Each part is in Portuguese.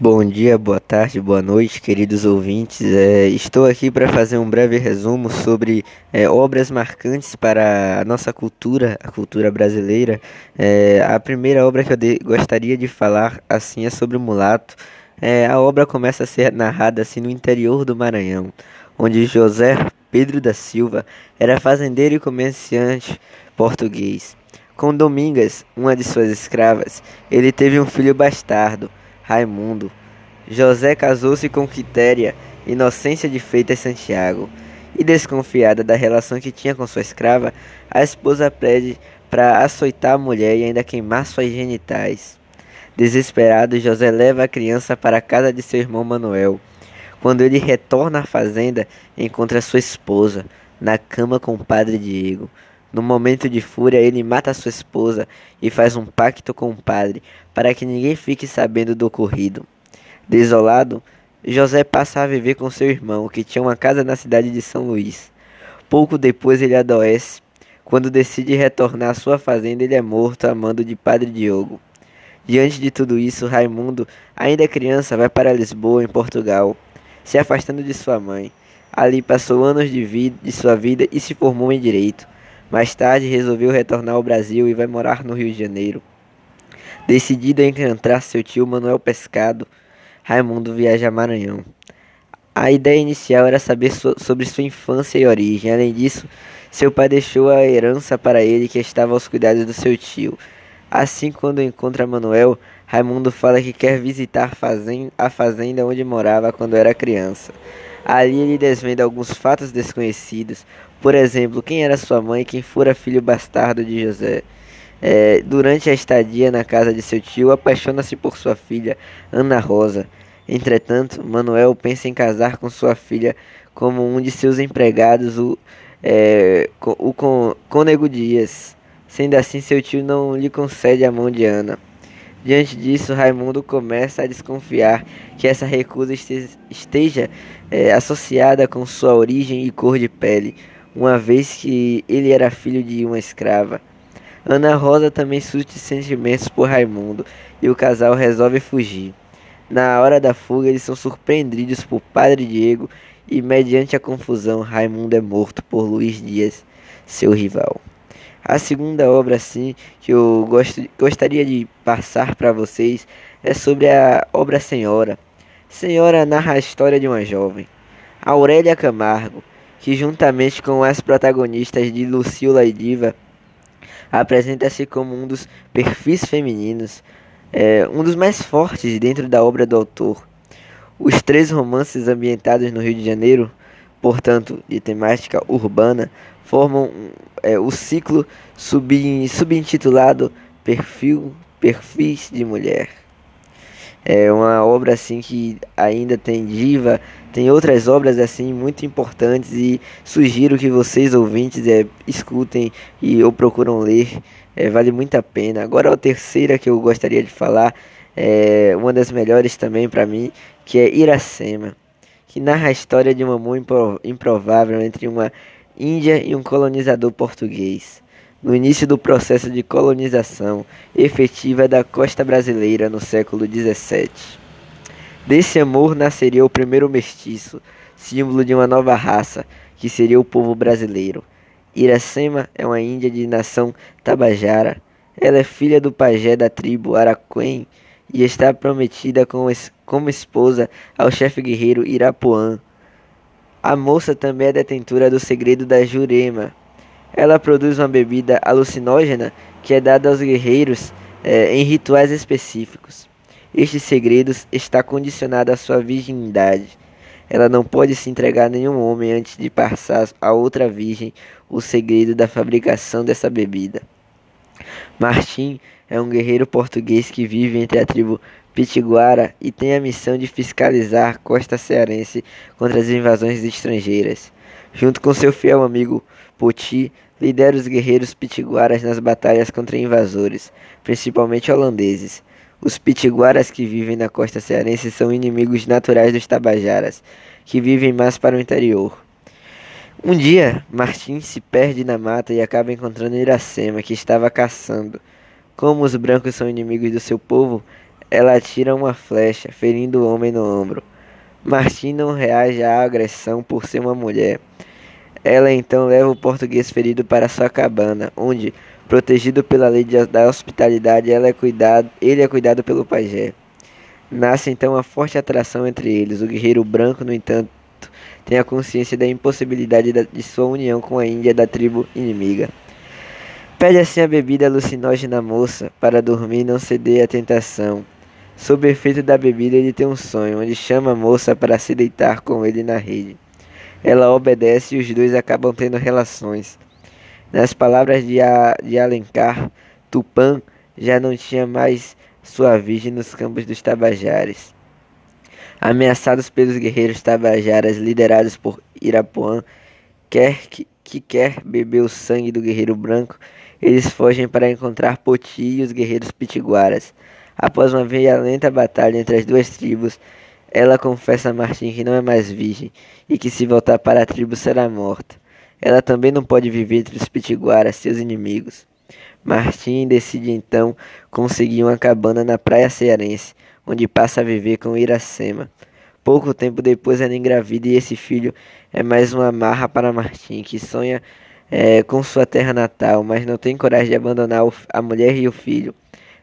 Bom dia, boa tarde, boa noite, queridos ouvintes. É, estou aqui para fazer um breve resumo sobre é, obras marcantes para a nossa cultura, a cultura brasileira. É, a primeira obra que eu de, gostaria de falar assim é sobre o Mulato. É, a obra começa a ser narrada assim no interior do Maranhão, onde José Pedro da Silva era fazendeiro e comerciante português. Com Domingas, uma de suas escravas, ele teve um filho bastardo. Raimundo. José casou-se com Quitéria, Inocência de Feitas Santiago, e desconfiada da relação que tinha com sua escrava, a esposa pede para açoitar a mulher e ainda queimar suas genitais. Desesperado, José leva a criança para a casa de seu irmão Manuel. Quando ele retorna à fazenda, encontra sua esposa na cama com o padre Diego. No momento de fúria, ele mata sua esposa e faz um pacto com o padre para que ninguém fique sabendo do ocorrido. Desolado, José passa a viver com seu irmão, que tinha uma casa na cidade de São Luís. Pouco depois ele adoece. Quando decide retornar à sua fazenda, ele é morto a mando de Padre Diogo. Diante de tudo isso, Raimundo, ainda criança, vai para Lisboa, em Portugal, se afastando de sua mãe. Ali passou anos de, vida, de sua vida e se formou em direito. Mais tarde resolveu retornar ao Brasil e vai morar no Rio de Janeiro. Decidido a encontrar seu tio Manuel Pescado, Raimundo viaja a Maranhão. A ideia inicial era saber so sobre sua infância e origem. Além disso, seu pai deixou a herança para ele que estava aos cuidados do seu tio. Assim, quando encontra Manuel, Raimundo fala que quer visitar a fazenda onde morava quando era criança. Ali ele desvenda alguns fatos desconhecidos, por exemplo, quem era sua mãe quem fora filho bastardo de José. É, durante a estadia na casa de seu tio, apaixona-se por sua filha, Ana Rosa. Entretanto, Manuel pensa em casar com sua filha como um de seus empregados, o, é, o Cônego Dias. Sendo assim, seu tio não lhe concede a mão de Ana. Diante disso, Raimundo começa a desconfiar que essa recusa esteja é, associada com sua origem e cor de pele uma vez que ele era filho de uma escrava. Ana Rosa também surte sentimentos por Raimundo e o casal resolve fugir. Na hora da fuga, eles são surpreendidos por Padre Diego e, mediante a confusão, Raimundo é morto por Luiz Dias, seu rival. A segunda obra, assim, que eu gosto, gostaria de passar para vocês é sobre a obra Senhora. Senhora narra a história de uma jovem, Aurélia Camargo, que juntamente com as protagonistas de Lucila e Diva, apresenta-se como um dos perfis femininos, é, um dos mais fortes dentro da obra do autor. Os três romances ambientados no Rio de Janeiro, portanto de temática urbana, formam é, o ciclo sub, subintitulado Perfil, Perfis de Mulher. É uma obra assim que ainda tem diva, tem outras obras assim muito importantes e sugiro que vocês ouvintes é, escutem e ou procuram ler, é, vale muito a pena. Agora a terceira que eu gostaria de falar é uma das melhores também para mim, que é Iracema, que narra a história de um amor improvável entre uma índia e um colonizador português no início do processo de colonização efetiva da costa brasileira no século XVII. Desse amor nasceria o primeiro mestiço, símbolo de uma nova raça, que seria o povo brasileiro. Iracema é uma índia de nação tabajara. Ela é filha do pajé da tribo Araquém e está prometida como esposa ao chefe guerreiro Irapuã. A moça também é detentora do segredo da Jurema, ela produz uma bebida alucinógena que é dada aos guerreiros é, em rituais específicos. Este segredo está condicionado à sua virgindade. Ela não pode se entregar a nenhum homem antes de passar a outra virgem o segredo da fabricação dessa bebida. Martim é um guerreiro português que vive entre a tribo Pitiguara e tem a missão de fiscalizar a costa cearense contra as invasões estrangeiras. Junto com seu fiel amigo Poti, lidera os guerreiros pitiguaras nas batalhas contra invasores, principalmente holandeses. Os pitiguaras que vivem na costa cearense são inimigos naturais dos tabajaras, que vivem mais para o interior. Um dia, Martim se perde na mata e acaba encontrando Iracema, que estava caçando. Como os brancos são inimigos do seu povo, ela atira uma flecha, ferindo o homem no ombro. Martim não reage à agressão por ser uma mulher. Ela então leva o português ferido para sua cabana, onde, protegido pela lei da hospitalidade, é cuidado, ele é cuidado pelo pajé. Nasce então uma forte atração entre eles. O guerreiro branco, no entanto, tem a consciência da impossibilidade de sua união com a Índia da tribo inimiga. Pede assim a bebida alucinógena moça para dormir e não ceder à tentação. Sob efeito da bebida, ele tem um sonho, onde chama a moça para se deitar com ele na rede. Ela obedece e os dois acabam tendo relações. Nas palavras de, a, de Alencar, Tupã já não tinha mais sua virgem nos campos dos Tabajares. Ameaçados pelos guerreiros Tabajaras liderados por Irapuã, quer que, que quer beber o sangue do guerreiro branco, eles fogem para encontrar Poti e os guerreiros pitiguaras. Após uma violenta batalha entre as duas tribos, ela confessa a Martim que não é mais virgem e que se voltar para a tribo será morta. Ela também não pode viver entre os pitiguaras, seus inimigos. Martim decide então conseguir uma cabana na praia cearense, onde passa a viver com Iracema. Pouco tempo depois ela engravida e esse filho é mais uma marra para Martim, que sonha é, com sua terra natal, mas não tem coragem de abandonar a mulher e o filho,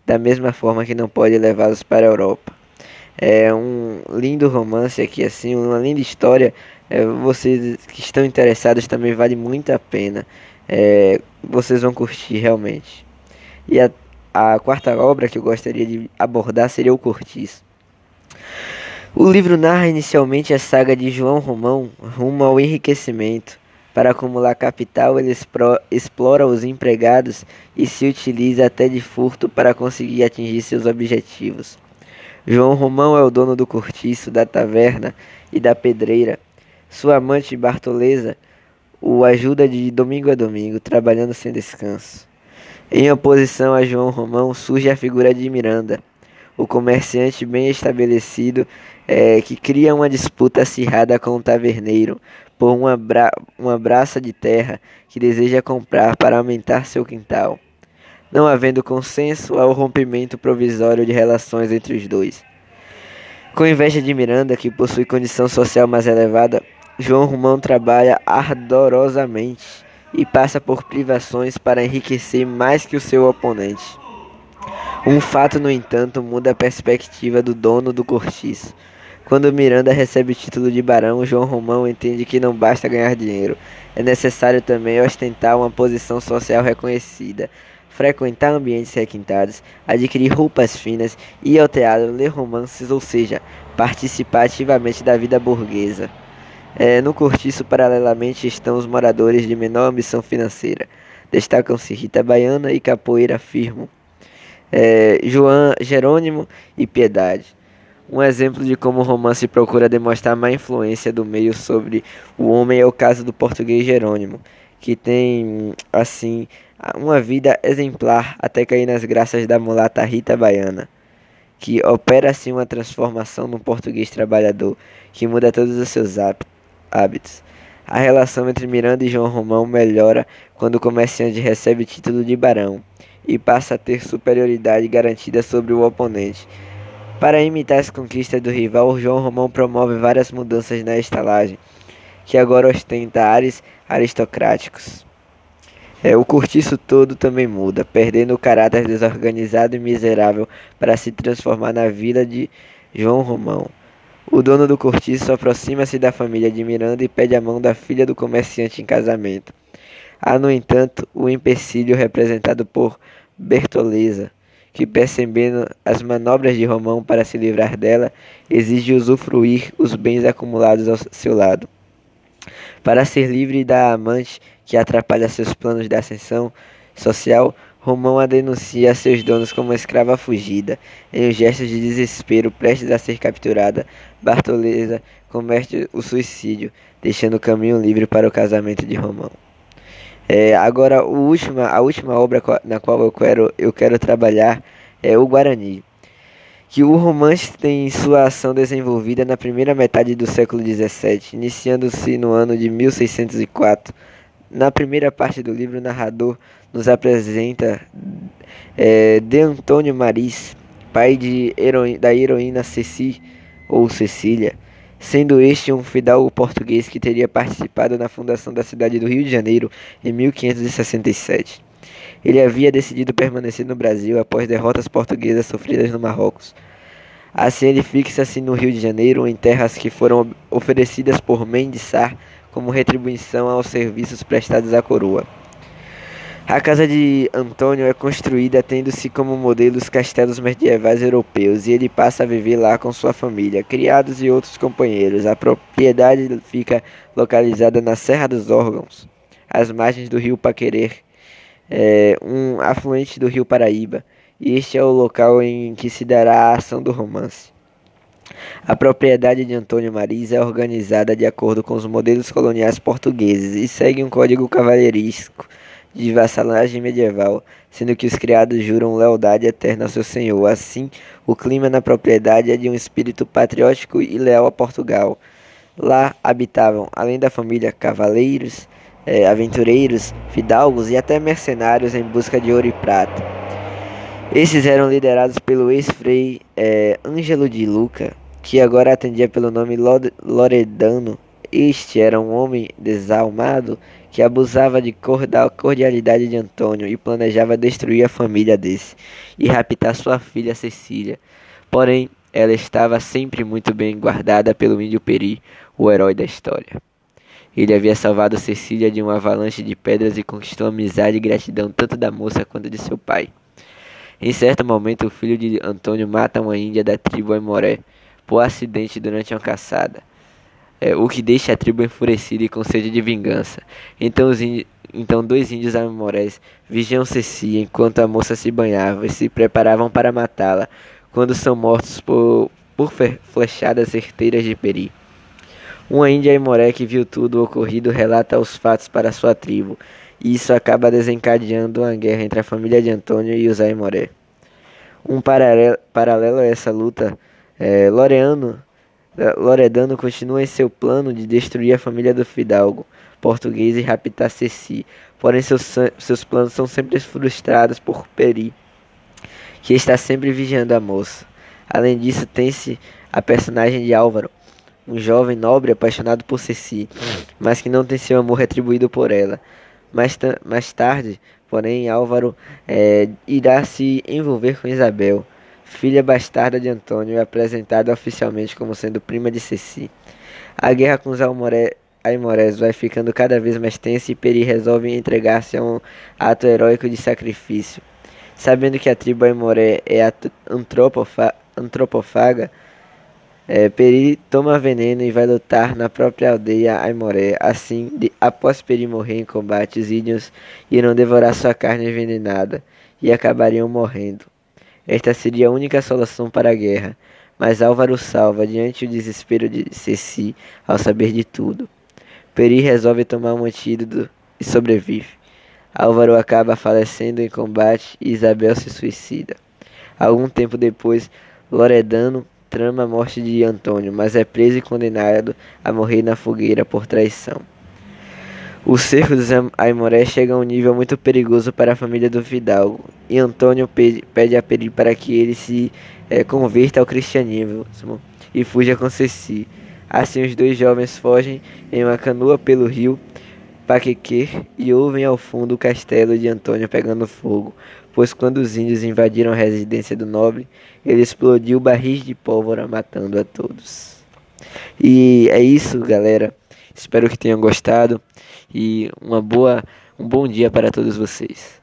da mesma forma que não pode levá-los para a Europa. É um lindo romance aqui, assim, uma linda história. É, vocês que estão interessados também vale muito a pena. É, vocês vão curtir realmente. E a, a quarta obra que eu gostaria de abordar seria o Cortiço. O livro narra inicialmente a saga de João Romão rumo ao enriquecimento. Para acumular capital, ele explora os empregados e se utiliza até de furto para conseguir atingir seus objetivos. João Romão é o dono do cortiço, da taverna e da pedreira. Sua amante Bartoleza o ajuda de domingo a domingo, trabalhando sem descanso. Em oposição a João Romão surge a figura de Miranda, o comerciante bem estabelecido é, que cria uma disputa acirrada com o taverneiro por uma, bra uma braça de terra que deseja comprar para aumentar seu quintal. Não havendo consenso, há o rompimento provisório de relações entre os dois. Com inveja de Miranda, que possui condição social mais elevada, João Romão trabalha ardorosamente e passa por privações para enriquecer mais que o seu oponente. Um fato, no entanto, muda a perspectiva do dono do cortiço. Quando Miranda recebe o título de barão, João Romão entende que não basta ganhar dinheiro, é necessário também ostentar uma posição social reconhecida, frequentar ambientes requintados, adquirir roupas finas, ir ao teatro, ler romances, ou seja, participar ativamente da vida burguesa. É, no cortiço, paralelamente, estão os moradores de menor ambição financeira. Destacam-se Rita Baiana e Capoeira Firmo, é, João Jerônimo e Piedade. Um exemplo de como o romance procura demonstrar má influência do meio sobre o homem é o caso do português Jerônimo, que tem, assim, uma vida exemplar até cair nas graças da mulata Rita Baiana, que opera assim uma transformação no português trabalhador, que muda todos os seus hábitos. A relação entre Miranda e João Romão melhora quando o comerciante recebe o título de barão e passa a ter superioridade garantida sobre o oponente. Para imitar as conquistas do rival, João Romão promove várias mudanças na estalagem, que agora ostenta ares aristocráticos. É, o cortiço todo também muda, perdendo o caráter desorganizado e miserável para se transformar na vila de João Romão. O dono do cortiço aproxima-se da família de Miranda e pede a mão da filha do comerciante em casamento. Há, no entanto, o empecilho representado por Bertoleza, que, percebendo as manobras de Romão para se livrar dela, exige usufruir os bens acumulados ao seu lado. Para ser livre da amante que atrapalha seus planos de ascensão social, Romão a denuncia a seus donos como escrava fugida. Em um gesto de desespero, prestes a ser capturada, Bartoleza comete o suicídio, deixando o caminho livre para o casamento de Romão. É, agora, a última obra na qual eu quero, eu quero trabalhar é o Guarani que o romance tem sua ação desenvolvida na primeira metade do século XVII, iniciando-se no ano de 1604. Na primeira parte do livro, o narrador nos apresenta é, De Antônio Maris, pai da heroína Ceci ou Cecília, sendo este um fidalgo português que teria participado na fundação da cidade do Rio de Janeiro em 1567. Ele havia decidido permanecer no Brasil após derrotas portuguesas sofridas no Marrocos. Assim, ele fixa-se no Rio de Janeiro, em terras que foram oferecidas por Mendes Sar como retribuição aos serviços prestados à coroa. A casa de Antônio é construída tendo-se como modelo os castelos medievais europeus e ele passa a viver lá com sua família, criados e outros companheiros. A propriedade fica localizada na Serra dos Órgãos, às margens do rio Paquerer, é, um afluente do rio Paraíba, e este é o local em que se dará a ação do romance. A propriedade de Antônio Mariz é organizada de acordo com os modelos coloniais portugueses e segue um código cavalheirístico de vassalagem medieval, sendo que os criados juram lealdade eterna ao seu senhor. Assim, o clima na propriedade é de um espírito patriótico e leal a Portugal. Lá habitavam, além da família, cavaleiros, eh, aventureiros, fidalgos e até mercenários em busca de ouro e prata. Esses eram liderados pelo ex-frei eh, Ângelo de Luca, que agora atendia pelo nome Loredano. Este era um homem desalmado que abusava de cor da cordialidade de Antônio e planejava destruir a família desse e raptar sua filha Cecília. Porém, ela estava sempre muito bem guardada pelo índio Peri, o herói da história. Ele havia salvado Cecília de uma avalanche de pedras e conquistou amizade e gratidão tanto da moça quanto de seu pai. Em certo momento, o filho de Antônio mata uma índia da tribo Aimoré por acidente durante uma caçada é, o que deixa a tribo enfurecida e com sede de vingança. Então, os então dois índios amorés vigiam Ceci enquanto a moça se banhava e se preparavam para matá-la, quando são mortos por, por flechadas certeiras de peri. Uma índia aimoré que viu tudo o ocorrido relata os fatos para sua tribo, e isso acaba desencadeando uma guerra entre a família de Antônio e os aimoré. Um paralelo, a essa luta, é, Loreano Loredano continua em seu plano de destruir a família do fidalgo português e raptar Ceci. Porém, seus, seus planos são sempre frustrados por Peri, que está sempre vigiando a moça. Além disso, tem-se a personagem de Álvaro, um jovem nobre apaixonado por Ceci, mas que não tem seu amor retribuído por ela. Mais, mais tarde, porém, Álvaro é, irá se envolver com Isabel filha bastarda de Antônio e apresentada oficialmente como sendo prima de Ceci. A guerra com os Aimorés vai ficando cada vez mais tensa e Peri resolve entregar-se a um ato heróico de sacrifício. Sabendo que a tribo Aimoré é antropofaga, é, Peri toma veneno e vai lutar na própria aldeia Aimoré. Assim, de, após Peri morrer em combate, os índios irão devorar sua carne envenenada e acabariam morrendo. Esta seria a única solução para a guerra, mas Álvaro salva diante do desespero de Ceci ao saber de tudo. Peri resolve tomar um antídoto e sobrevive. Álvaro acaba falecendo em combate e Isabel se suicida. Algum tempo depois, Loredano trama a morte de Antônio, mas é preso e condenado a morrer na fogueira por traição. O cerco dos Aimoré chega a um nível muito perigoso para a família do Fidalgo, e Antônio pede a Peri para que ele se é, converta ao cristianismo e fuja com Ceci. Assim, os dois jovens fogem em uma canoa pelo rio Paquequer e ouvem ao fundo o castelo de Antônio pegando fogo, pois quando os índios invadiram a residência do nobre, ele explodiu barris de pólvora, matando a todos. E é isso, galera. Espero que tenham gostado e uma boa, um bom dia para todos vocês.